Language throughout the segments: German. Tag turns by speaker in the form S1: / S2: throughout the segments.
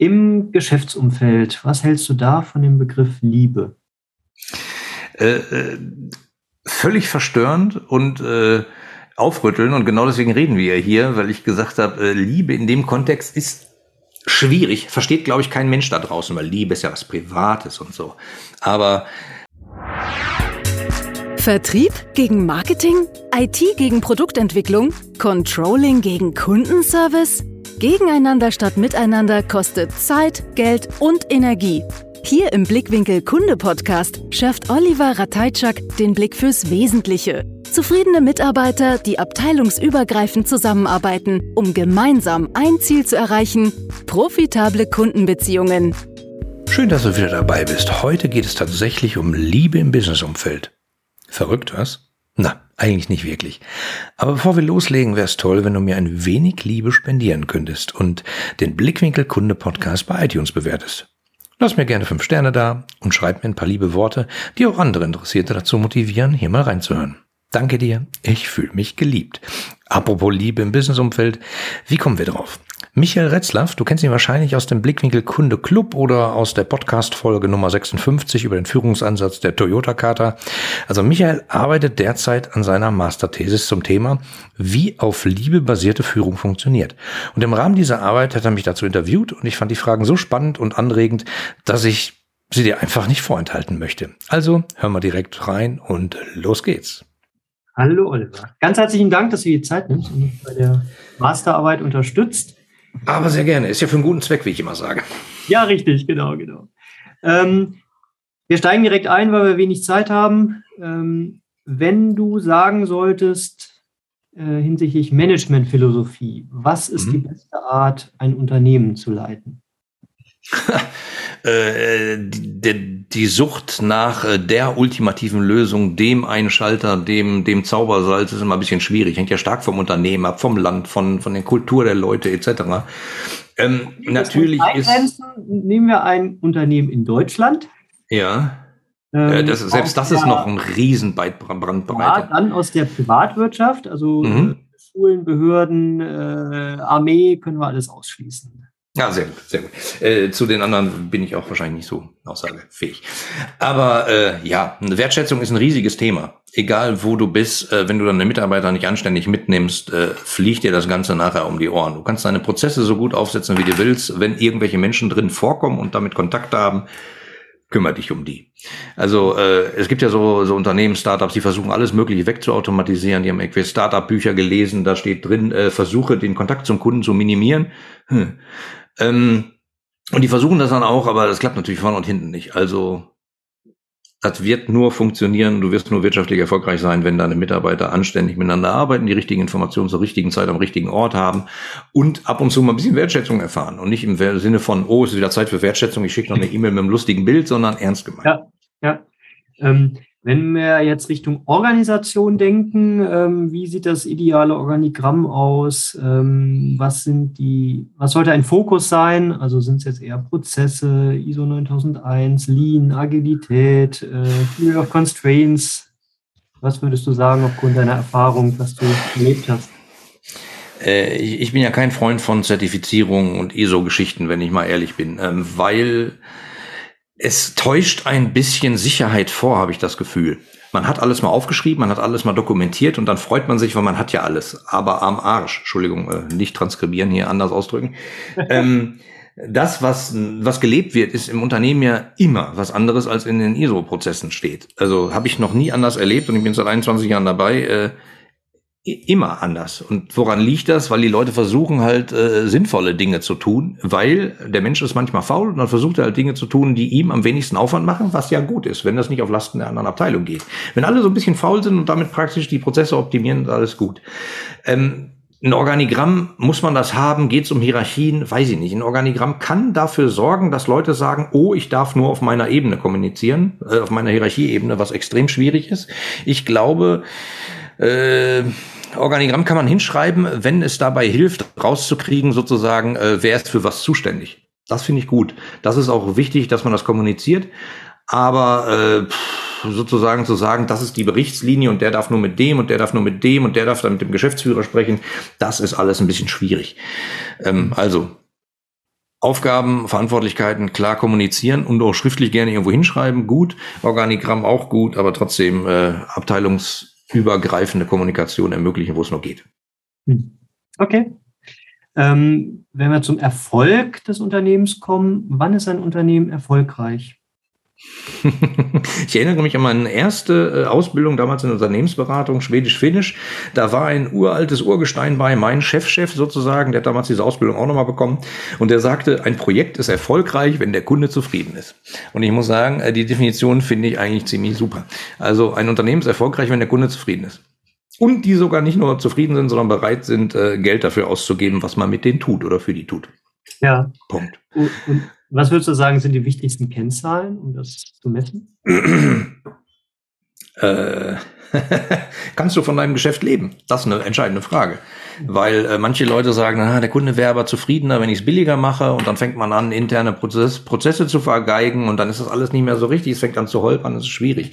S1: im Geschäftsumfeld. Was hältst du da von dem Begriff Liebe?
S2: Äh, äh, völlig verstörend und äh, aufrütteln. Und genau deswegen reden wir hier, weil ich gesagt habe, äh, Liebe in dem Kontext ist schwierig. Versteht, glaube ich, kein Mensch da draußen, weil Liebe ist ja was Privates und so. Aber
S3: Vertrieb gegen Marketing? IT gegen Produktentwicklung? Controlling gegen Kundenservice? Gegeneinander statt miteinander kostet Zeit, Geld und Energie. Hier im Blickwinkel Kunde Podcast schärft Oliver Ratajczak den Blick fürs Wesentliche. Zufriedene Mitarbeiter, die abteilungsübergreifend zusammenarbeiten, um gemeinsam ein Ziel zu erreichen, profitable Kundenbeziehungen.
S2: Schön, dass du wieder dabei bist. Heute geht es tatsächlich um Liebe im Businessumfeld. Verrückt, was? Na, eigentlich nicht wirklich. Aber bevor wir loslegen, wäre es toll, wenn du mir ein wenig Liebe spendieren könntest und den Blickwinkel Kunde Podcast bei iTunes bewertest. Lass mir gerne fünf Sterne da und schreib mir ein paar liebe Worte, die auch andere Interessierte dazu motivieren, hier mal reinzuhören. Danke dir, ich fühle mich geliebt. Apropos Liebe im Businessumfeld, wie kommen wir drauf? Michael Retzlaff, du kennst ihn wahrscheinlich aus dem Blickwinkel Kunde Club oder aus der Podcast-Folge Nummer 56 über den Führungsansatz der Toyota Charta. Also Michael arbeitet derzeit an seiner Masterthesis zum Thema, wie auf Liebe basierte Führung funktioniert. Und im Rahmen dieser Arbeit hat er mich dazu interviewt und ich fand die Fragen so spannend und anregend, dass ich sie dir einfach nicht vorenthalten möchte. Also hör mal direkt rein und los geht's.
S1: Hallo Oliver. Ganz herzlichen Dank, dass du die Zeit nimmst und mich bei der Masterarbeit unterstützt.
S2: Aber sehr gerne. Ist ja für einen guten Zweck, wie ich immer sage.
S1: Ja, richtig, genau, genau. Ähm, wir steigen direkt ein, weil wir wenig Zeit haben. Ähm, wenn du sagen solltest, äh, hinsichtlich Managementphilosophie, was ist mhm. die beste Art, ein Unternehmen zu leiten?
S2: Äh, die, die, Sucht nach äh, der ultimativen Lösung, dem Einschalter, dem, dem Zaubersalz ist immer ein bisschen schwierig. Hängt ja stark vom Unternehmen ab, vom Land, von, von der Kultur der Leute etc. Ähm, natürlich ist.
S1: Nehmen wir ein Unternehmen in Deutschland.
S2: Ja. Ähm, das, selbst das der, ist noch ein Riesenbrandbreite. Ja,
S1: dann aus der Privatwirtschaft, also mhm. Schulen, Behörden, äh, Armee können wir alles ausschließen.
S2: Ja, sehr gut, sehr gut. Äh, zu den anderen bin ich auch wahrscheinlich nicht so aussagefähig. Aber äh, ja, Wertschätzung ist ein riesiges Thema. Egal wo du bist, äh, wenn du deine Mitarbeiter nicht anständig mitnimmst, äh, fliegt dir das Ganze nachher um die Ohren. Du kannst deine Prozesse so gut aufsetzen, wie du willst. Wenn irgendwelche Menschen drin vorkommen und damit Kontakt haben, kümmere dich um die. Also äh, es gibt ja so, so Unternehmen, Startups, die versuchen alles Mögliche wegzuautomatisieren. Die haben irgendwie Startup-Bücher gelesen, da steht drin, äh, versuche den Kontakt zum Kunden zu minimieren. Hm. Ähm, und die versuchen das dann auch, aber das klappt natürlich vorne und hinten nicht. Also das wird nur funktionieren, du wirst nur wirtschaftlich erfolgreich sein, wenn deine Mitarbeiter anständig miteinander arbeiten, die richtigen Informationen zur richtigen Zeit am richtigen Ort haben und ab und zu mal ein bisschen Wertschätzung erfahren. Und nicht im Sinne von, oh, es ist wieder Zeit für Wertschätzung, ich schicke noch eine E-Mail mit einem lustigen Bild, sondern ernst gemeint.
S1: Ja, ja. Ähm, wenn wir jetzt Richtung Organisation denken, ähm, wie sieht das ideale Organigramm aus? Ähm, was sind die, was sollte ein Fokus sein? Also sind es jetzt eher Prozesse, ISO 9001, Lean, Agilität, äh, of Constraints? Was würdest du sagen aufgrund deiner Erfahrung, was du erlebt hast?
S2: Äh, ich bin ja kein Freund von Zertifizierung und ISO-Geschichten, wenn ich mal ehrlich bin, ähm, weil es täuscht ein bisschen Sicherheit vor, habe ich das Gefühl. Man hat alles mal aufgeschrieben, man hat alles mal dokumentiert und dann freut man sich, weil man hat ja alles. Aber am Arsch, Entschuldigung, äh, nicht transkribieren, hier anders ausdrücken. ähm, das, was, was gelebt wird, ist im Unternehmen ja immer was anderes, als in den ISO-Prozessen steht. Also habe ich noch nie anders erlebt und ich bin seit 21 Jahren dabei. Äh, immer anders. Und woran liegt das? Weil die Leute versuchen halt äh, sinnvolle Dinge zu tun, weil der Mensch ist manchmal faul und dann versucht er halt Dinge zu tun, die ihm am wenigsten Aufwand machen, was ja gut ist, wenn das nicht auf Lasten der anderen Abteilung geht. Wenn alle so ein bisschen faul sind und damit praktisch die Prozesse optimieren, ist alles gut. Ähm, ein Organigramm, muss man das haben? Geht es um Hierarchien? Weiß ich nicht. Ein Organigramm kann dafür sorgen, dass Leute sagen, oh, ich darf nur auf meiner Ebene kommunizieren, äh, auf meiner Hierarchieebene, was extrem schwierig ist. Ich glaube, äh, Organigramm kann man hinschreiben, wenn es dabei hilft, rauszukriegen, sozusagen, äh, wer ist für was zuständig. Das finde ich gut. Das ist auch wichtig, dass man das kommuniziert. Aber äh, sozusagen zu sagen, das ist die Berichtslinie und der darf nur mit dem und der darf nur mit dem und der darf dann mit dem Geschäftsführer sprechen, das ist alles ein bisschen schwierig. Ähm, also Aufgaben, Verantwortlichkeiten klar kommunizieren und auch schriftlich gerne irgendwo hinschreiben. Gut, Organigramm auch gut, aber trotzdem äh, abteilungsübergreifende Kommunikation ermöglichen, wo es nur geht.
S1: Hm. Okay. Ähm, wenn wir zum Erfolg des Unternehmens kommen, wann ist ein Unternehmen erfolgreich?
S2: ich erinnere mich an meine erste äh, Ausbildung damals in Unternehmensberatung, Schwedisch-Finnisch. Da war ein uraltes Urgestein bei, mein Chefchef sozusagen, der hat damals diese Ausbildung auch nochmal bekommen. Und der sagte, ein Projekt ist erfolgreich, wenn der Kunde zufrieden ist. Und ich muss sagen, äh, die Definition finde ich eigentlich ziemlich super. Also ein Unternehmen ist erfolgreich, wenn der Kunde zufrieden ist. Und die sogar nicht nur zufrieden sind, sondern bereit sind, äh, Geld dafür auszugeben, was man mit denen tut oder für die tut.
S1: Ja. Punkt. Und, und was würdest du sagen, sind die wichtigsten Kennzahlen, um das zu messen?
S2: äh, kannst du von deinem Geschäft leben? Das ist eine entscheidende Frage. Weil äh, manche Leute sagen, na, der Kunde wäre aber zufriedener, wenn ich es billiger mache und dann fängt man an, interne Prozess, Prozesse zu vergeigen und dann ist das alles nicht mehr so richtig, es fängt an zu holpern, es ist schwierig.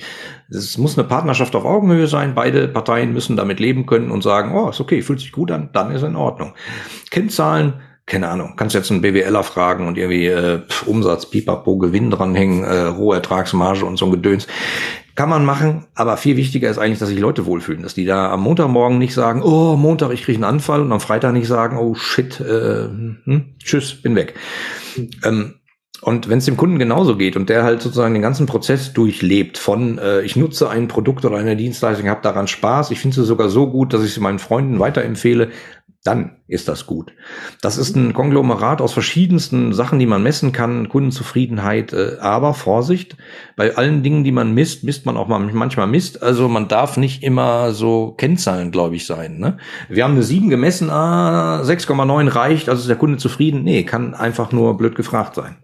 S2: Es muss eine Partnerschaft auf Augenhöhe sein, beide Parteien müssen damit leben können und sagen, oh, ist okay, fühlt sich gut an, dann ist in Ordnung. Kennzahlen, keine Ahnung, kannst jetzt einen BWLer fragen und irgendwie äh, Umsatz, Pipapo, Gewinn dranhängen, äh, hohe Ertragsmarge und so ein Gedöns. Kann man machen, aber viel wichtiger ist eigentlich, dass sich Leute wohlfühlen, dass die da am Montagmorgen nicht sagen, oh, Montag, ich kriege einen Anfall und am Freitag nicht sagen, oh shit, äh, hm, tschüss, bin weg. Ähm, und wenn es dem Kunden genauso geht und der halt sozusagen den ganzen Prozess durchlebt von äh, ich nutze ein Produkt oder eine Dienstleistung, habe daran Spaß, ich finde sie sogar so gut, dass ich sie meinen Freunden weiterempfehle, dann ist das gut. Das ist ein Konglomerat aus verschiedensten Sachen, die man messen kann, Kundenzufriedenheit, äh, aber Vorsicht, bei allen Dingen, die man misst, misst man auch mal manchmal Mist. Also man darf nicht immer so Kennzahlen, glaube ich, sein. Ne? Wir haben eine 7 gemessen, ah, 6,9 reicht, also ist der Kunde zufrieden. Nee, kann einfach nur blöd gefragt sein.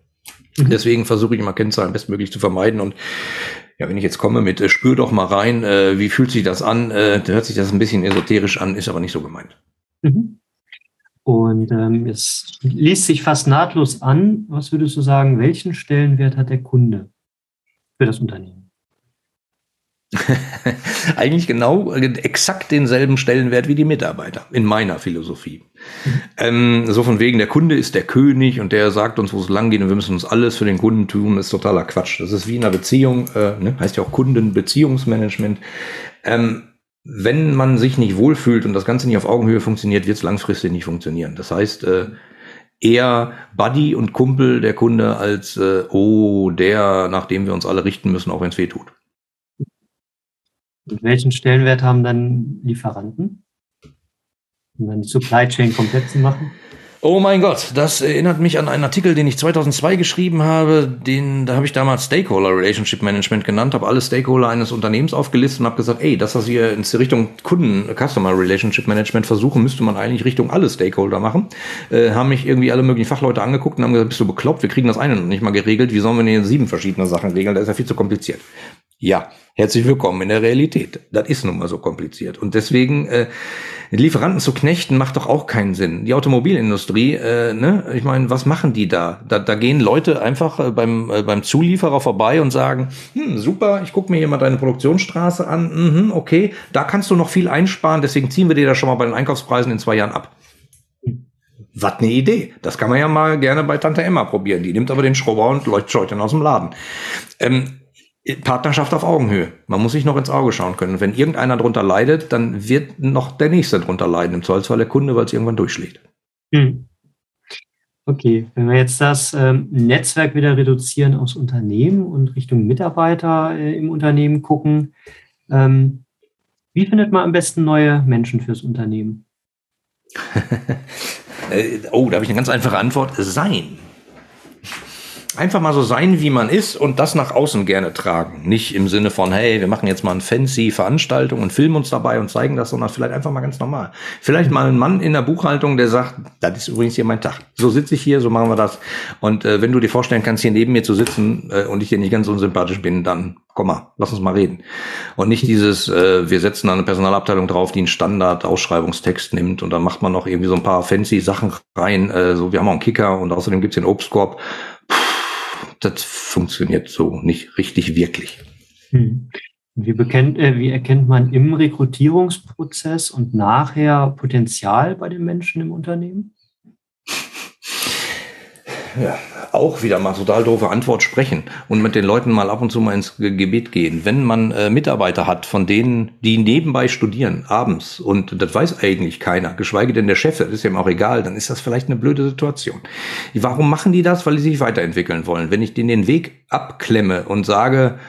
S2: Mhm. Deswegen versuche ich immer Kennzahlen bestmöglich zu vermeiden und ja, wenn ich jetzt komme mit, äh, spür doch mal rein, äh, wie fühlt sich das an, äh, hört sich das ein bisschen esoterisch an, ist aber nicht so gemeint. Mhm.
S1: Und ähm, es liest sich fast nahtlos an. Was würdest du sagen, welchen Stellenwert hat der Kunde für das Unternehmen?
S2: Eigentlich genau exakt denselben Stellenwert wie die Mitarbeiter in meiner Philosophie. Mhm. Ähm, so von wegen, der Kunde ist der König und der sagt uns, wo es lang geht und wir müssen uns alles für den Kunden tun, ist totaler Quatsch. Das ist wie in einer Beziehung, äh, ne? heißt ja auch Kundenbeziehungsmanagement. Ähm, wenn man sich nicht wohlfühlt und das Ganze nicht auf Augenhöhe funktioniert, wird es langfristig nicht funktionieren. Das heißt, äh, eher Buddy und Kumpel der Kunde als, äh, oh, der, nach dem wir uns alle richten müssen, auch wenn es weh tut.
S1: Und welchen Stellenwert haben dann Lieferanten? Um dann die Supply Chain komplett zu machen?
S2: Oh mein Gott, das erinnert mich an einen Artikel, den ich 2002 geschrieben habe. Den, da habe ich damals Stakeholder Relationship Management genannt, habe alle Stakeholder eines Unternehmens aufgelistet und habe gesagt, ey, das, was wir in Richtung Kunden Customer Relationship Management versuchen, müsste man eigentlich Richtung alle Stakeholder machen. Äh, haben mich irgendwie alle möglichen Fachleute angeguckt und haben gesagt, bist du bekloppt? Wir kriegen das eine noch nicht mal geregelt. Wie sollen wir denn sieben verschiedene Sachen regeln? Das ist ja viel zu kompliziert. Ja, herzlich willkommen in der Realität. Das ist nun mal so kompliziert. Und deswegen, äh, Lieferanten zu knechten, macht doch auch keinen Sinn. Die Automobilindustrie, äh, ne, ich meine, was machen die da? Da, da gehen Leute einfach äh, beim, äh, beim Zulieferer vorbei und sagen, hm, super, ich gucke mir hier mal deine Produktionsstraße an, mhm, okay, da kannst du noch viel einsparen, deswegen ziehen wir dir das schon mal bei den Einkaufspreisen in zwei Jahren ab. Was eine Idee. Das kann man ja mal gerne bei Tante Emma probieren. Die nimmt aber den Schrauber und leuchtet dann aus dem Laden. Ähm, Partnerschaft auf Augenhöhe. Man muss sich noch ins Auge schauen können. wenn irgendeiner drunter leidet, dann wird noch der nächste drunter leiden. Im Zweifelsfall der Kunde, weil es irgendwann durchschlägt. Hm.
S1: Okay, wenn wir jetzt das ähm, Netzwerk wieder reduzieren aus Unternehmen und Richtung Mitarbeiter äh, im Unternehmen gucken, ähm, wie findet man am besten neue Menschen fürs Unternehmen?
S2: Äh, oh, da habe ich eine ganz einfache Antwort. Sein einfach mal so sein, wie man ist und das nach außen gerne tragen. Nicht im Sinne von, hey, wir machen jetzt mal eine fancy Veranstaltung und filmen uns dabei und zeigen das, sondern vielleicht einfach mal ganz normal. Vielleicht mal ein Mann in der Buchhaltung, der sagt, das ist übrigens hier mein Tag. So sitze ich hier, so machen wir das. Und äh, wenn du dir vorstellen kannst, hier neben mir zu sitzen äh, und ich dir nicht ganz unsympathisch bin, dann komm mal, lass uns mal reden. Und nicht dieses, äh, wir setzen eine Personalabteilung drauf, die einen Standard-Ausschreibungstext nimmt und dann macht man noch irgendwie so ein paar fancy Sachen rein. Äh, so, wir haben auch einen Kicker und außerdem gibt's den Obstkorb das funktioniert so nicht richtig wirklich.
S1: Hm. Wie, bekennt, äh, wie erkennt man im Rekrutierungsprozess und nachher Potenzial bei den Menschen im Unternehmen?
S2: Ja, auch wieder mal total doofe Antwort sprechen und mit den Leuten mal ab und zu mal ins Gebet gehen. Wenn man äh, Mitarbeiter hat, von denen, die nebenbei studieren, abends, und das weiß eigentlich keiner, geschweige denn der Chef, das ist ja auch egal, dann ist das vielleicht eine blöde Situation. Warum machen die das? Weil die sich weiterentwickeln wollen. Wenn ich denen den Weg abklemme und sage,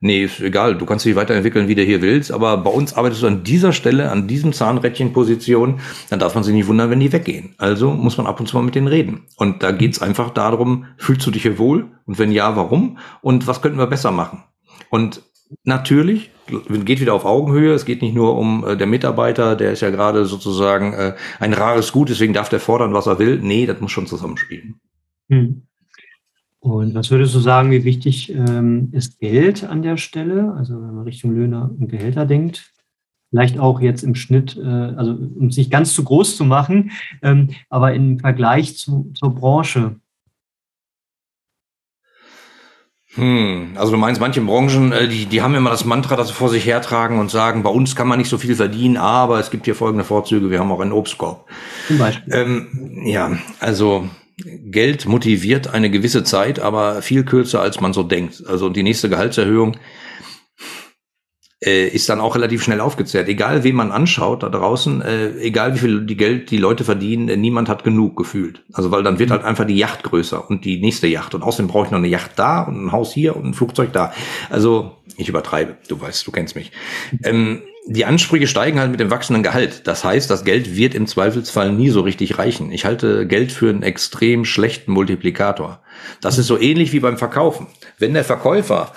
S2: nee, ist egal, du kannst dich weiterentwickeln, wie du hier willst, aber bei uns arbeitest du an dieser Stelle, an diesem Zahnrädchen-Position, dann darf man sich nicht wundern, wenn die weggehen. Also muss man ab und zu mal mit denen reden. Und da geht's einfach darum, fühlst du dich hier wohl? Und wenn ja, warum? Und was könnten wir besser machen? Und natürlich geht wieder auf Augenhöhe. Es geht nicht nur um äh, der Mitarbeiter, der ist ja gerade sozusagen äh, ein rares Gut, deswegen darf der fordern, was er will. Nee, das muss schon zusammenspielen. Hm.
S1: Und was würdest du sagen, wie wichtig ähm, ist Geld an der Stelle? Also wenn man Richtung Löhner und Gehälter denkt, vielleicht auch jetzt im Schnitt, äh, also um sich ganz zu groß zu machen, ähm, aber im Vergleich zu, zur Branche.
S2: Hm, also du meinst, manche Branchen, äh, die, die haben immer das Mantra, das sie vor sich hertragen und sagen, bei uns kann man nicht so viel verdienen, aber es gibt hier folgende Vorzüge, wir haben auch einen Obstkorb. Zum Beispiel. Ähm, ja, also Geld motiviert eine gewisse Zeit, aber viel kürzer, als man so denkt. Also die nächste Gehaltserhöhung äh, ist dann auch relativ schnell aufgezehrt. Egal, wen man anschaut da draußen, äh, egal wie viel die Geld die Leute verdienen, äh, niemand hat genug gefühlt. Also weil dann wird halt einfach die Yacht größer und die nächste Yacht. Und außerdem brauche ich noch eine Yacht da und ein Haus hier und ein Flugzeug da. Also ich übertreibe, du weißt, du kennst mich. Ähm, die Ansprüche steigen halt mit dem wachsenden Gehalt. Das heißt, das Geld wird im Zweifelsfall nie so richtig reichen. Ich halte Geld für einen extrem schlechten Multiplikator. Das ist so ähnlich wie beim Verkaufen. Wenn der Verkäufer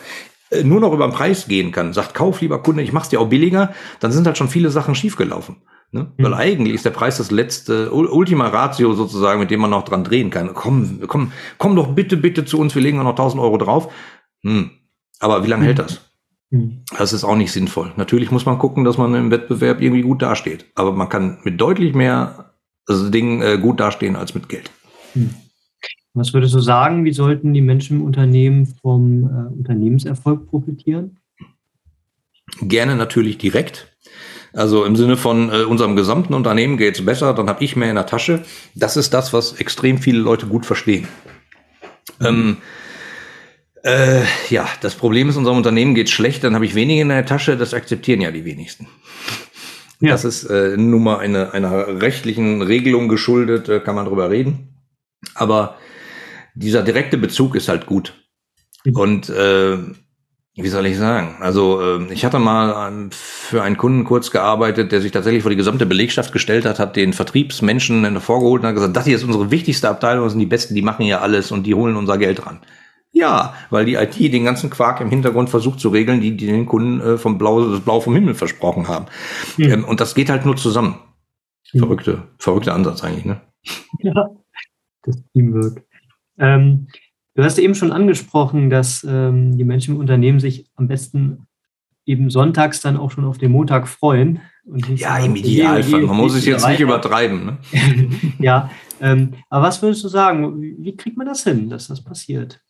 S2: äh, nur noch über den Preis gehen kann, sagt, kauf lieber Kunde, ich mach's dir auch billiger, dann sind halt schon viele Sachen schiefgelaufen. Ne? Mhm. Weil eigentlich ist der Preis das letzte Ultima Ratio sozusagen, mit dem man noch dran drehen kann. Komm, komm, komm doch bitte, bitte zu uns, wir legen noch 1000 Euro drauf. Hm. Aber wie lange mhm. hält das? Hm. Das ist auch nicht sinnvoll. Natürlich muss man gucken, dass man im Wettbewerb irgendwie gut dasteht. Aber man kann mit deutlich mehr also Dingen äh, gut dastehen als mit Geld. Hm.
S1: Was würdest du sagen, wie sollten die Menschen im Unternehmen vom äh, Unternehmenserfolg profitieren?
S2: Gerne natürlich direkt. Also im Sinne von äh, unserem gesamten Unternehmen geht es besser, dann habe ich mehr in der Tasche. Das ist das, was extrem viele Leute gut verstehen. Mhm. Ähm, äh, ja, das Problem ist, unserem Unternehmen geht schlecht, dann habe ich weniger in der Tasche, das akzeptieren ja die wenigsten. Ja. Das ist äh, nun mal eine, einer rechtlichen Regelung geschuldet, äh, kann man drüber reden. Aber dieser direkte Bezug ist halt gut. Mhm. Und äh, wie soll ich sagen? Also äh, ich hatte mal für einen Kunden kurz gearbeitet, der sich tatsächlich vor die gesamte Belegschaft gestellt hat, hat den Vertriebsmenschen hervorgeholt und hat gesagt, das hier ist unsere wichtigste Abteilung, das sind die Besten, die machen ja alles und die holen unser Geld ran. Ja, weil die IT den ganzen Quark im Hintergrund versucht zu regeln, die, die den Kunden äh, vom Blau, das Blau vom Himmel versprochen haben. Hm. Ähm, und das geht halt nur zusammen. Hm. Verrückte, verrückter Ansatz eigentlich, ne? Ja,
S1: das Teamwork. Ähm, du hast eben schon angesprochen, dass ähm, die Menschen im Unternehmen sich am besten eben sonntags dann auch schon auf den Montag freuen.
S2: ja, im Idealfall. Man muss es jetzt nicht übertreiben. Ne?
S1: ja, ähm, aber was würdest du sagen? Wie kriegt man das hin, dass das passiert?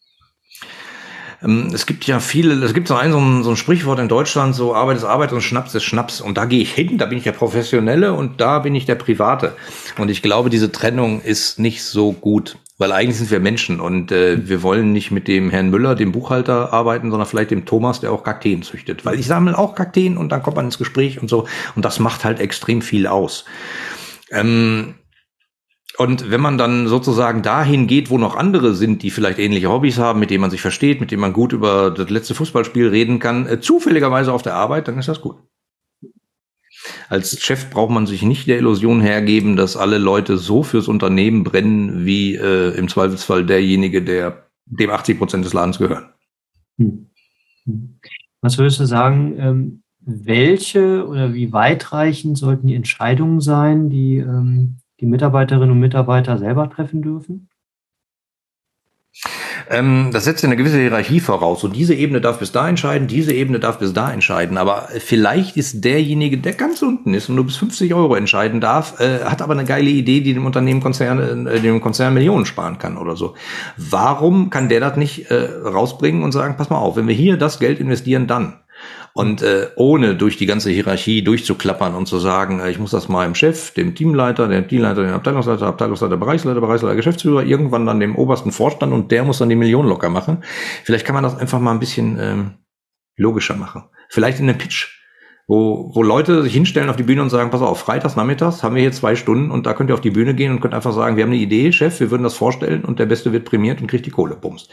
S2: Ähm, es gibt ja viele, es gibt so ein, so ein, so ein Sprichwort in Deutschland, so Arbeit ist Arbeit und Schnaps ist Schnaps. Und da gehe ich hin, da bin ich der Professionelle und da bin ich der Private. Und ich glaube, diese Trennung ist nicht so gut. Weil eigentlich sind wir Menschen und äh, wir wollen nicht mit dem Herrn Müller, dem Buchhalter, arbeiten, sondern vielleicht dem Thomas, der auch Kakteen züchtet. Weil ich sammle auch Kakteen und dann kommt man ins Gespräch und so. Und das macht halt extrem viel aus. Ähm, und wenn man dann sozusagen dahin geht, wo noch andere sind, die vielleicht ähnliche Hobbys haben, mit denen man sich versteht, mit denen man gut über das letzte Fußballspiel reden kann, äh, zufälligerweise auf der Arbeit, dann ist das gut. Als Chef braucht man sich nicht der Illusion hergeben, dass alle Leute so fürs Unternehmen brennen, wie äh, im Zweifelsfall derjenige, der dem 80 Prozent des Ladens gehören. Hm.
S1: Hm. Was würdest du sagen, ähm, welche oder wie weitreichend sollten die Entscheidungen sein, die ähm, die Mitarbeiterinnen und Mitarbeiter selber treffen dürfen?
S2: Ähm, das setzt eine gewisse Hierarchie voraus. Und diese Ebene darf bis da entscheiden, diese Ebene darf bis da entscheiden. Aber vielleicht ist derjenige, der ganz unten ist und nur bis 50 Euro entscheiden darf, äh, hat aber eine geile Idee, die dem Unternehmen Konzern, äh, dem Konzern Millionen sparen kann oder so. Warum kann der das nicht äh, rausbringen und sagen, pass mal auf, wenn wir hier das Geld investieren, dann. Und äh, ohne durch die ganze Hierarchie durchzuklappern und zu sagen, äh, ich muss das mal dem Chef, dem Teamleiter, dem Teamleiter, dem Abteilungsleiter, Abteilungsleiter, Bereichsleiter, Bereichsleiter, Geschäftsführer, irgendwann dann dem obersten Vorstand und der muss dann die Million locker machen. Vielleicht kann man das einfach mal ein bisschen ähm, logischer machen. Vielleicht in einem Pitch wo, wo Leute sich hinstellen auf die Bühne und sagen, pass auf, freitags nachmittags haben wir hier zwei Stunden und da könnt ihr auf die Bühne gehen und könnt einfach sagen, wir haben eine Idee, Chef, wir würden das vorstellen und der Beste wird prämiert und kriegt die Kohle, bums.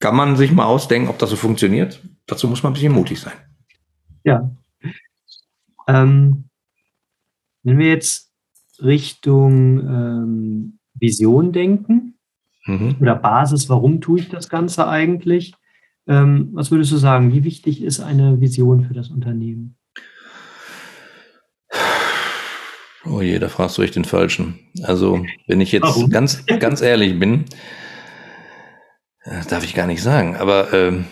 S2: Kann man sich mal ausdenken, ob das so funktioniert? Dazu muss man ein bisschen mutig sein.
S1: Ja. Ähm, wenn wir jetzt Richtung ähm, Vision denken mhm. oder Basis, warum tue ich das Ganze eigentlich? Ähm, was würdest du sagen? Wie wichtig ist eine Vision für das Unternehmen?
S2: Oh je, da fragst du echt den Falschen. Also, wenn ich jetzt Warum? ganz, ganz ehrlich bin, äh, darf ich gar nicht sagen, aber ähm,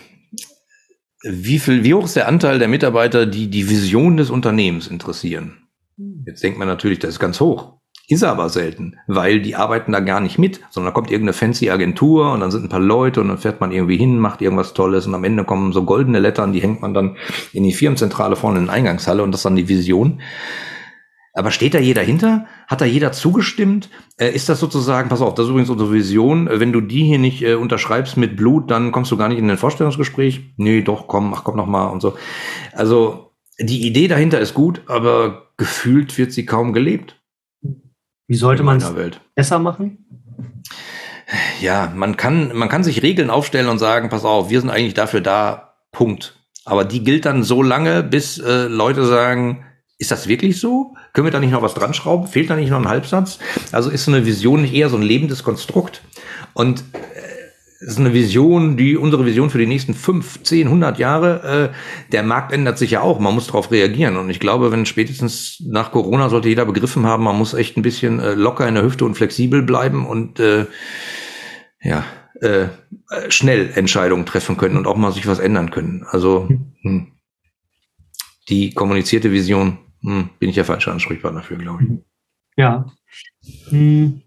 S2: wie viel, wie hoch ist der Anteil der Mitarbeiter, die die Vision des Unternehmens interessieren? Hm. Jetzt denkt man natürlich, das ist ganz hoch. Ist aber selten, weil die arbeiten da gar nicht mit, sondern da kommt irgendeine fancy Agentur und dann sind ein paar Leute und dann fährt man irgendwie hin, macht irgendwas Tolles und am Ende kommen so goldene Lettern, die hängt man dann in die Firmenzentrale vorne in der Eingangshalle und das ist dann die Vision. Aber steht da jeder hinter? Hat da jeder zugestimmt? Äh, ist das sozusagen, pass auf, das ist übrigens unsere Vision, wenn du die hier nicht äh, unterschreibst mit Blut, dann kommst du gar nicht in den Vorstellungsgespräch? Nee, doch, komm, ach komm noch mal und so. Also die Idee dahinter ist gut, aber gefühlt wird sie kaum gelebt.
S1: Wie sollte man es besser machen?
S2: Ja, man kann, man kann sich Regeln aufstellen und sagen, pass auf, wir sind eigentlich dafür da, Punkt. Aber die gilt dann so lange, bis äh, Leute sagen, ist das wirklich so? Können wir da nicht noch was dran schrauben? Fehlt da nicht noch ein Halbsatz? Also ist so eine Vision nicht eher so ein lebendes Konstrukt? Und ist eine Vision, die unsere Vision für die nächsten fünf, zehn, hundert Jahre. Äh, der Markt ändert sich ja auch. Man muss darauf reagieren. Und ich glaube, wenn spätestens nach Corona sollte jeder begriffen haben, man muss echt ein bisschen äh, locker in der Hüfte und flexibel bleiben und äh, ja äh, schnell Entscheidungen treffen können und auch mal sich was ändern können. Also hm, die kommunizierte Vision hm, bin ich der falsche Ansprechpartner für, glaube ich.
S1: Ja. Hm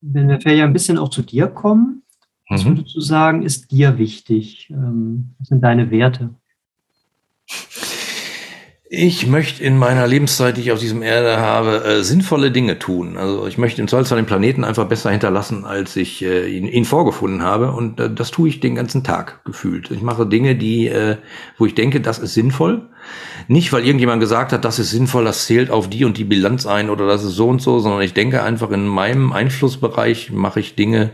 S1: wenn wir ja ein bisschen auch zu dir kommen, was mhm. würdest du sagen, ist dir wichtig? Ähm, was sind deine Werte?
S2: Ich möchte in meiner Lebenszeit, die ich auf diesem Erde habe, äh, sinnvolle Dinge tun. Also ich möchte im Zweifelsfall den Planeten einfach besser hinterlassen, als ich äh, ihn, ihn, vorgefunden habe. Und äh, das tue ich den ganzen Tag gefühlt. Ich mache Dinge, die, äh, wo ich denke, das ist sinnvoll. Nicht, weil irgendjemand gesagt hat, das ist sinnvoll, das zählt auf die und die Bilanz ein oder das ist so und so, sondern ich denke einfach, in meinem Einflussbereich mache ich Dinge,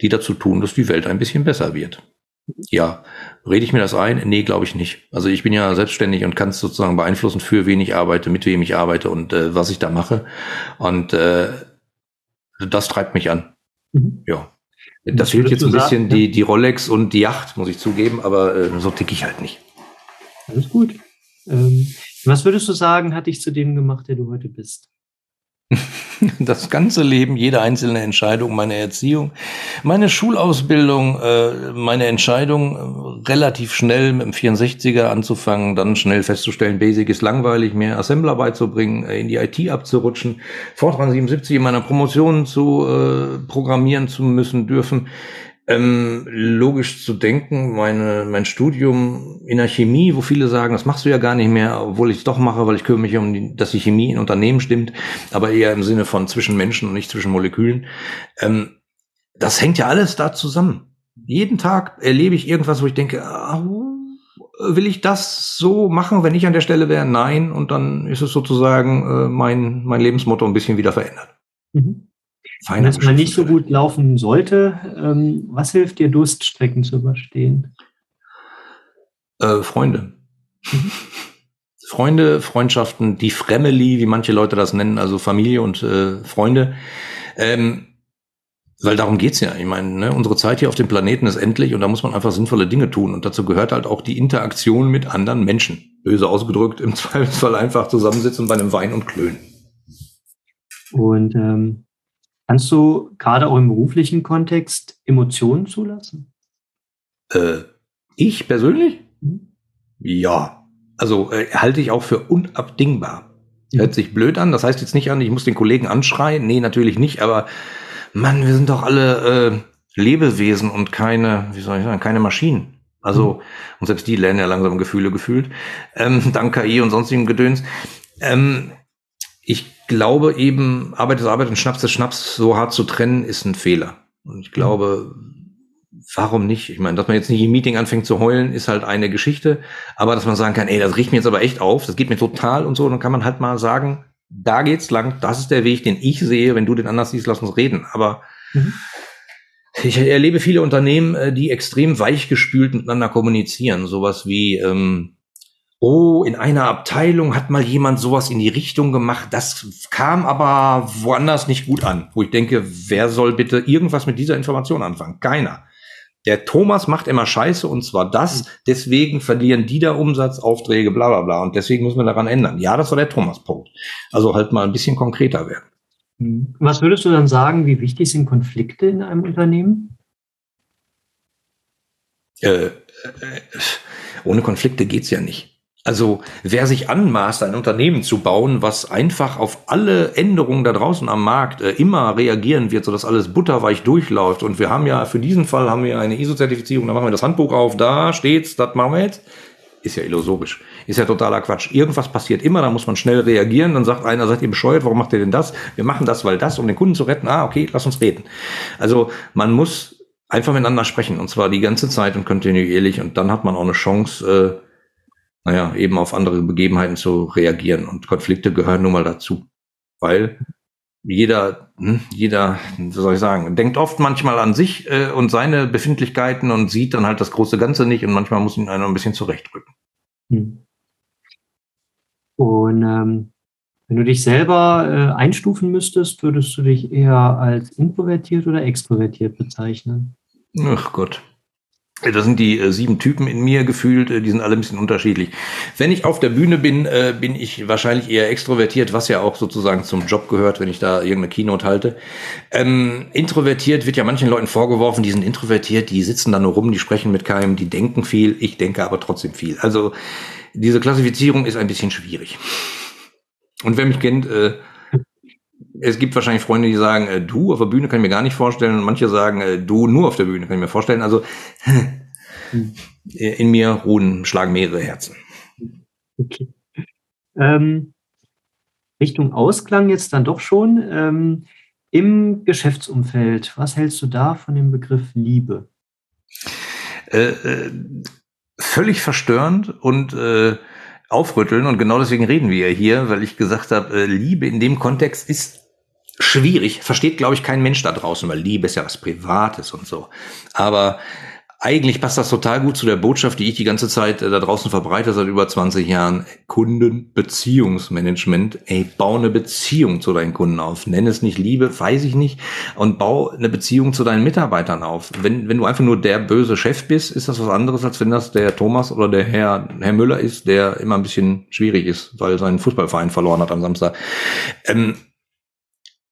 S2: die dazu tun, dass die Welt ein bisschen besser wird. Ja, rede ich mir das ein? Nee, glaube ich nicht. Also ich bin ja selbstständig und kann es sozusagen beeinflussen, für wen ich arbeite, mit wem ich arbeite und äh, was ich da mache. Und äh, das treibt mich an. Mhm. Ja. Das fehlt jetzt ein bisschen sagen, die, die Rolex und die Yacht, muss ich zugeben, aber äh, so tick ich halt nicht.
S1: Alles gut. Ähm, was würdest du sagen, hat dich zu dem gemacht, der du heute bist?
S2: Das ganze Leben, jede einzelne Entscheidung, meine Erziehung, meine Schulausbildung, äh, meine Entscheidung, äh, relativ schnell mit dem 64er anzufangen, dann schnell festzustellen, Basic ist langweilig, mehr Assembler beizubringen, äh, in die IT abzurutschen, Fortran 77 in meiner Promotion zu programmieren zu müssen dürfen ähm, logisch zu denken, meine, mein Studium in der Chemie, wo viele sagen, das machst du ja gar nicht mehr, obwohl ich es doch mache, weil ich kümmere mich um, die, dass die Chemie in Unternehmen stimmt, aber eher im Sinne von zwischen Menschen und nicht zwischen Molekülen. Ähm, das hängt ja alles da zusammen. Jeden Tag erlebe ich irgendwas, wo ich denke, will ich das so machen, wenn ich an der Stelle wäre? Nein. Und dann ist es sozusagen äh, mein, mein Lebensmotto ein bisschen wieder verändert.
S1: Mhm. Wenn es mal nicht so gut laufen sollte, ähm, was hilft dir, Durststrecken zu überstehen?
S2: Äh, Freunde. Mhm. Freunde, Freundschaften, die Family, wie manche Leute das nennen, also Familie und äh, Freunde. Ähm, weil darum geht's ja. Ich meine, ne, unsere Zeit hier auf dem Planeten ist endlich und da muss man einfach sinnvolle Dinge tun. Und dazu gehört halt auch die Interaktion mit anderen Menschen. Böse ausgedrückt, im Zweifelsfall einfach zusammensitzen bei einem Wein und klönen.
S1: Und ähm, Kannst du gerade auch im beruflichen Kontext Emotionen zulassen?
S2: Äh, ich persönlich? Mhm. Ja. Also äh, halte ich auch für unabdingbar. Mhm. Hört sich blöd an. Das heißt jetzt nicht an, ich muss den Kollegen anschreien. Nee, natürlich nicht. Aber Mann, wir sind doch alle äh, Lebewesen und keine, wie soll ich sagen, keine Maschinen. Also, mhm. und selbst die lernen ja langsam Gefühle gefühlt, ähm, dank KI und sonstigem Gedöns. Ähm, ich glaube eben, Arbeit ist Arbeit und Schnaps ist Schnaps so hart zu trennen, ist ein Fehler. Und ich glaube, warum nicht? Ich meine, dass man jetzt nicht im Meeting anfängt zu heulen, ist halt eine Geschichte. Aber dass man sagen kann, ey, das riecht mir jetzt aber echt auf, das geht mir total und so, dann kann man halt mal sagen, da geht's lang, das ist der Weg, den ich sehe. Wenn du den anders siehst, lass uns reden. Aber mhm. ich erlebe viele Unternehmen, äh, die extrem weichgespült miteinander kommunizieren. Sowas wie, ähm, oh, in einer Abteilung hat mal jemand sowas in die Richtung gemacht, das kam aber woanders nicht gut an, wo ich denke, wer soll bitte irgendwas mit dieser Information anfangen? Keiner. Der Thomas macht immer Scheiße und zwar das, deswegen verlieren die da Umsatz, Aufträge, bla bla bla und deswegen müssen wir daran ändern. Ja, das war der Thomas-Punkt. Also halt mal ein bisschen konkreter werden.
S1: Hm. Was würdest du dann sagen, wie wichtig sind Konflikte in einem Unternehmen?
S2: Äh, äh, ohne Konflikte geht's ja nicht. Also wer sich anmaßt, ein Unternehmen zu bauen, was einfach auf alle Änderungen da draußen am Markt äh, immer reagieren wird, sodass alles butterweich durchläuft. Und wir haben ja für diesen Fall haben wir eine ISO-Zertifizierung, da machen wir das Handbuch auf, da steht's, das machen wir jetzt. Ist ja illusorisch. Ist ja totaler Quatsch. Irgendwas passiert immer, da muss man schnell reagieren. Dann sagt einer, seid ihr bescheuert, warum macht ihr denn das? Wir machen das, weil das, um den Kunden zu retten. Ah, okay, lass uns reden. Also man muss einfach miteinander sprechen und zwar die ganze Zeit und kontinuierlich und dann hat man auch eine Chance, äh, naja, eben auf andere Begebenheiten zu reagieren. Und Konflikte gehören nun mal dazu. Weil jeder, hm, jeder, wie soll ich sagen, denkt oft manchmal an sich äh, und seine Befindlichkeiten und sieht dann halt das große Ganze nicht und manchmal muss ihn einer ein bisschen zurechtrücken. Hm.
S1: Und ähm, wenn du dich selber äh, einstufen müsstest, würdest du dich eher als introvertiert oder extrovertiert bezeichnen?
S2: Ach Gott. Das sind die äh, sieben Typen in mir gefühlt, äh, die sind alle ein bisschen unterschiedlich. Wenn ich auf der Bühne bin, äh, bin ich wahrscheinlich eher extrovertiert, was ja auch sozusagen zum Job gehört, wenn ich da irgendeine Keynote halte. Ähm, introvertiert wird ja manchen Leuten vorgeworfen, die sind introvertiert, die sitzen da nur rum, die sprechen mit keinem, die denken viel, ich denke aber trotzdem viel. Also diese Klassifizierung ist ein bisschen schwierig. Und wer mich kennt, äh, es gibt wahrscheinlich Freunde, die sagen, äh, du auf der Bühne kann ich mir gar nicht vorstellen. Und manche sagen, äh, du nur auf der Bühne kann ich mir vorstellen. Also in mir ruhen, schlagen mehrere Herzen.
S1: Okay. Ähm, Richtung Ausklang jetzt dann doch schon. Ähm, Im Geschäftsumfeld, was hältst du da von dem Begriff Liebe?
S2: Äh, äh, völlig verstörend und äh, aufrütteln und genau deswegen reden wir ja hier, weil ich gesagt habe, äh, Liebe in dem Kontext ist schwierig, versteht, glaube ich, kein Mensch da draußen, weil Liebe ist ja was Privates und so. Aber eigentlich passt das total gut zu der Botschaft, die ich die ganze Zeit äh, da draußen verbreite seit über 20 Jahren. Kundenbeziehungsmanagement. Ey, bau eine Beziehung zu deinen Kunden auf. Nenn es nicht Liebe, weiß ich nicht. Und bau eine Beziehung zu deinen Mitarbeitern auf. Wenn, wenn du einfach nur der böse Chef bist, ist das was anderes, als wenn das der Thomas oder der Herr, Herr Müller ist, der immer ein bisschen schwierig ist, weil sein Fußballverein verloren hat am Samstag. Ähm,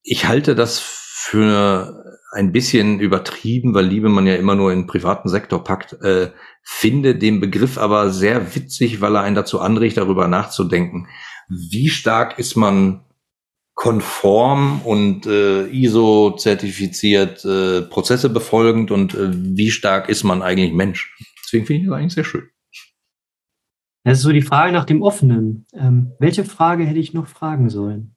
S2: ich halte das für ein bisschen übertrieben, weil Liebe man ja immer nur in privaten Sektor packt, äh, finde den Begriff aber sehr witzig, weil er einen dazu anregt, darüber nachzudenken. Wie stark ist man konform und äh, ISO-zertifiziert äh, Prozesse befolgend und äh, wie stark ist man eigentlich Mensch? Deswegen finde ich das eigentlich sehr schön.
S1: Das ist so die Frage nach dem Offenen. Ähm, welche Frage hätte ich noch fragen sollen?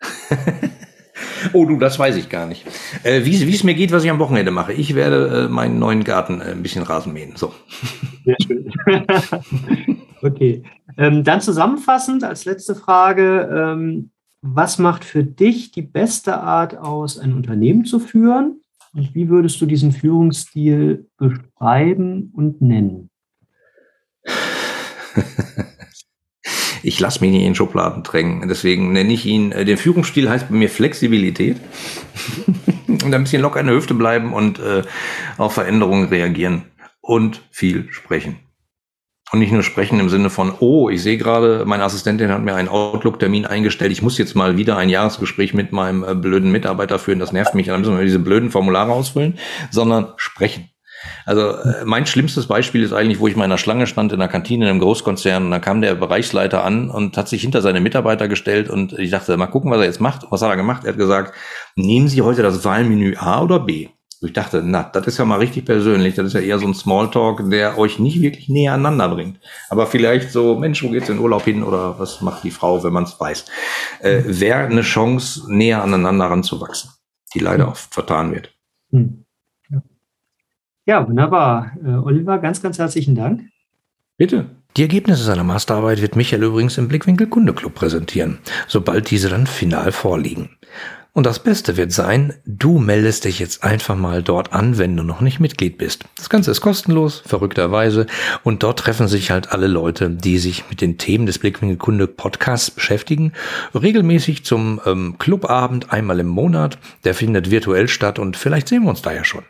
S2: Oh du, das weiß ich gar nicht. Äh, wie es mir geht, was ich am Wochenende mache. Ich werde äh, meinen neuen Garten äh, ein bisschen Rasen mähen. So. Sehr schön.
S1: okay. Ähm, dann zusammenfassend als letzte Frage. Ähm, was macht für dich die beste Art aus, ein Unternehmen zu führen? Und wie würdest du diesen Führungsstil beschreiben und nennen?
S2: Ich lasse mich nicht in Schubladen drängen. Deswegen nenne ich ihn, äh, der Führungsstil heißt bei mir Flexibilität. und ein bisschen locker in der Hüfte bleiben und äh, auf Veränderungen reagieren. Und viel sprechen. Und nicht nur sprechen im Sinne von, oh, ich sehe gerade, meine Assistentin hat mir einen Outlook-Termin eingestellt, ich muss jetzt mal wieder ein Jahresgespräch mit meinem äh, blöden Mitarbeiter führen, das nervt mich, dann müssen wir diese blöden Formulare ausfüllen, sondern sprechen. Also äh, mein schlimmstes Beispiel ist eigentlich, wo ich mal in der Schlange stand in der Kantine in einem Großkonzern und da kam der Bereichsleiter an und hat sich hinter seine Mitarbeiter gestellt und ich dachte, mal gucken, was er jetzt macht. Was hat er gemacht? Er hat gesagt, nehmen Sie heute das Wahlmenü A oder B? Ich dachte, na, das ist ja mal richtig persönlich. Das ist ja eher so ein Smalltalk, der euch nicht wirklich näher aneinander bringt. Aber vielleicht so, Mensch, wo geht's in Urlaub hin oder was macht die Frau, wenn man es weiß? Äh, Wäre eine Chance, näher aneinander ranzuwachsen, die leider oft vertan wird. Hm.
S1: Ja, wunderbar. Äh, Oliver, ganz, ganz herzlichen Dank.
S2: Bitte. Die Ergebnisse seiner Masterarbeit wird Michael übrigens im Blickwinkel Kunde Club präsentieren, sobald diese dann final vorliegen. Und das Beste wird sein, du meldest dich jetzt einfach mal dort an, wenn du noch nicht Mitglied bist. Das Ganze ist kostenlos, verrückterweise. Und dort treffen sich halt alle Leute, die sich mit den Themen des Blickwinkel Kunde Podcasts beschäftigen. Regelmäßig zum ähm, Clubabend einmal im Monat. Der findet virtuell statt und vielleicht sehen wir uns da ja schon.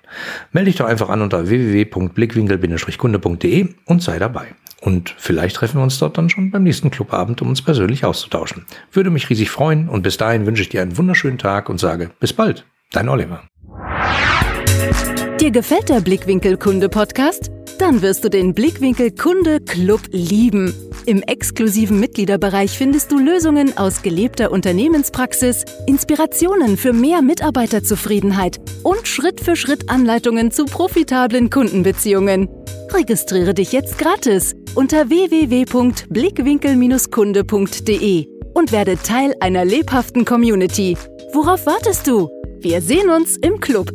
S2: Melde dich doch einfach an unter www.blickwinkel-kunde.de und sei dabei. Und vielleicht treffen wir uns dort dann schon beim nächsten Clubabend, um uns persönlich auszutauschen. Würde mich riesig freuen und bis dahin wünsche ich dir einen wunderschönen Tag und sage bis bald. Dein Oliver.
S3: Dir gefällt der Blickwinkel Kunde Podcast? Dann wirst du den Blickwinkel Kunde Club lieben. Im exklusiven Mitgliederbereich findest du Lösungen aus gelebter Unternehmenspraxis, Inspirationen für mehr Mitarbeiterzufriedenheit und Schritt für Schritt Anleitungen zu profitablen Kundenbeziehungen. Registriere dich jetzt gratis unter www.blickwinkel-kunde.de und werde Teil einer lebhaften Community. Worauf wartest du? Wir sehen uns im Club.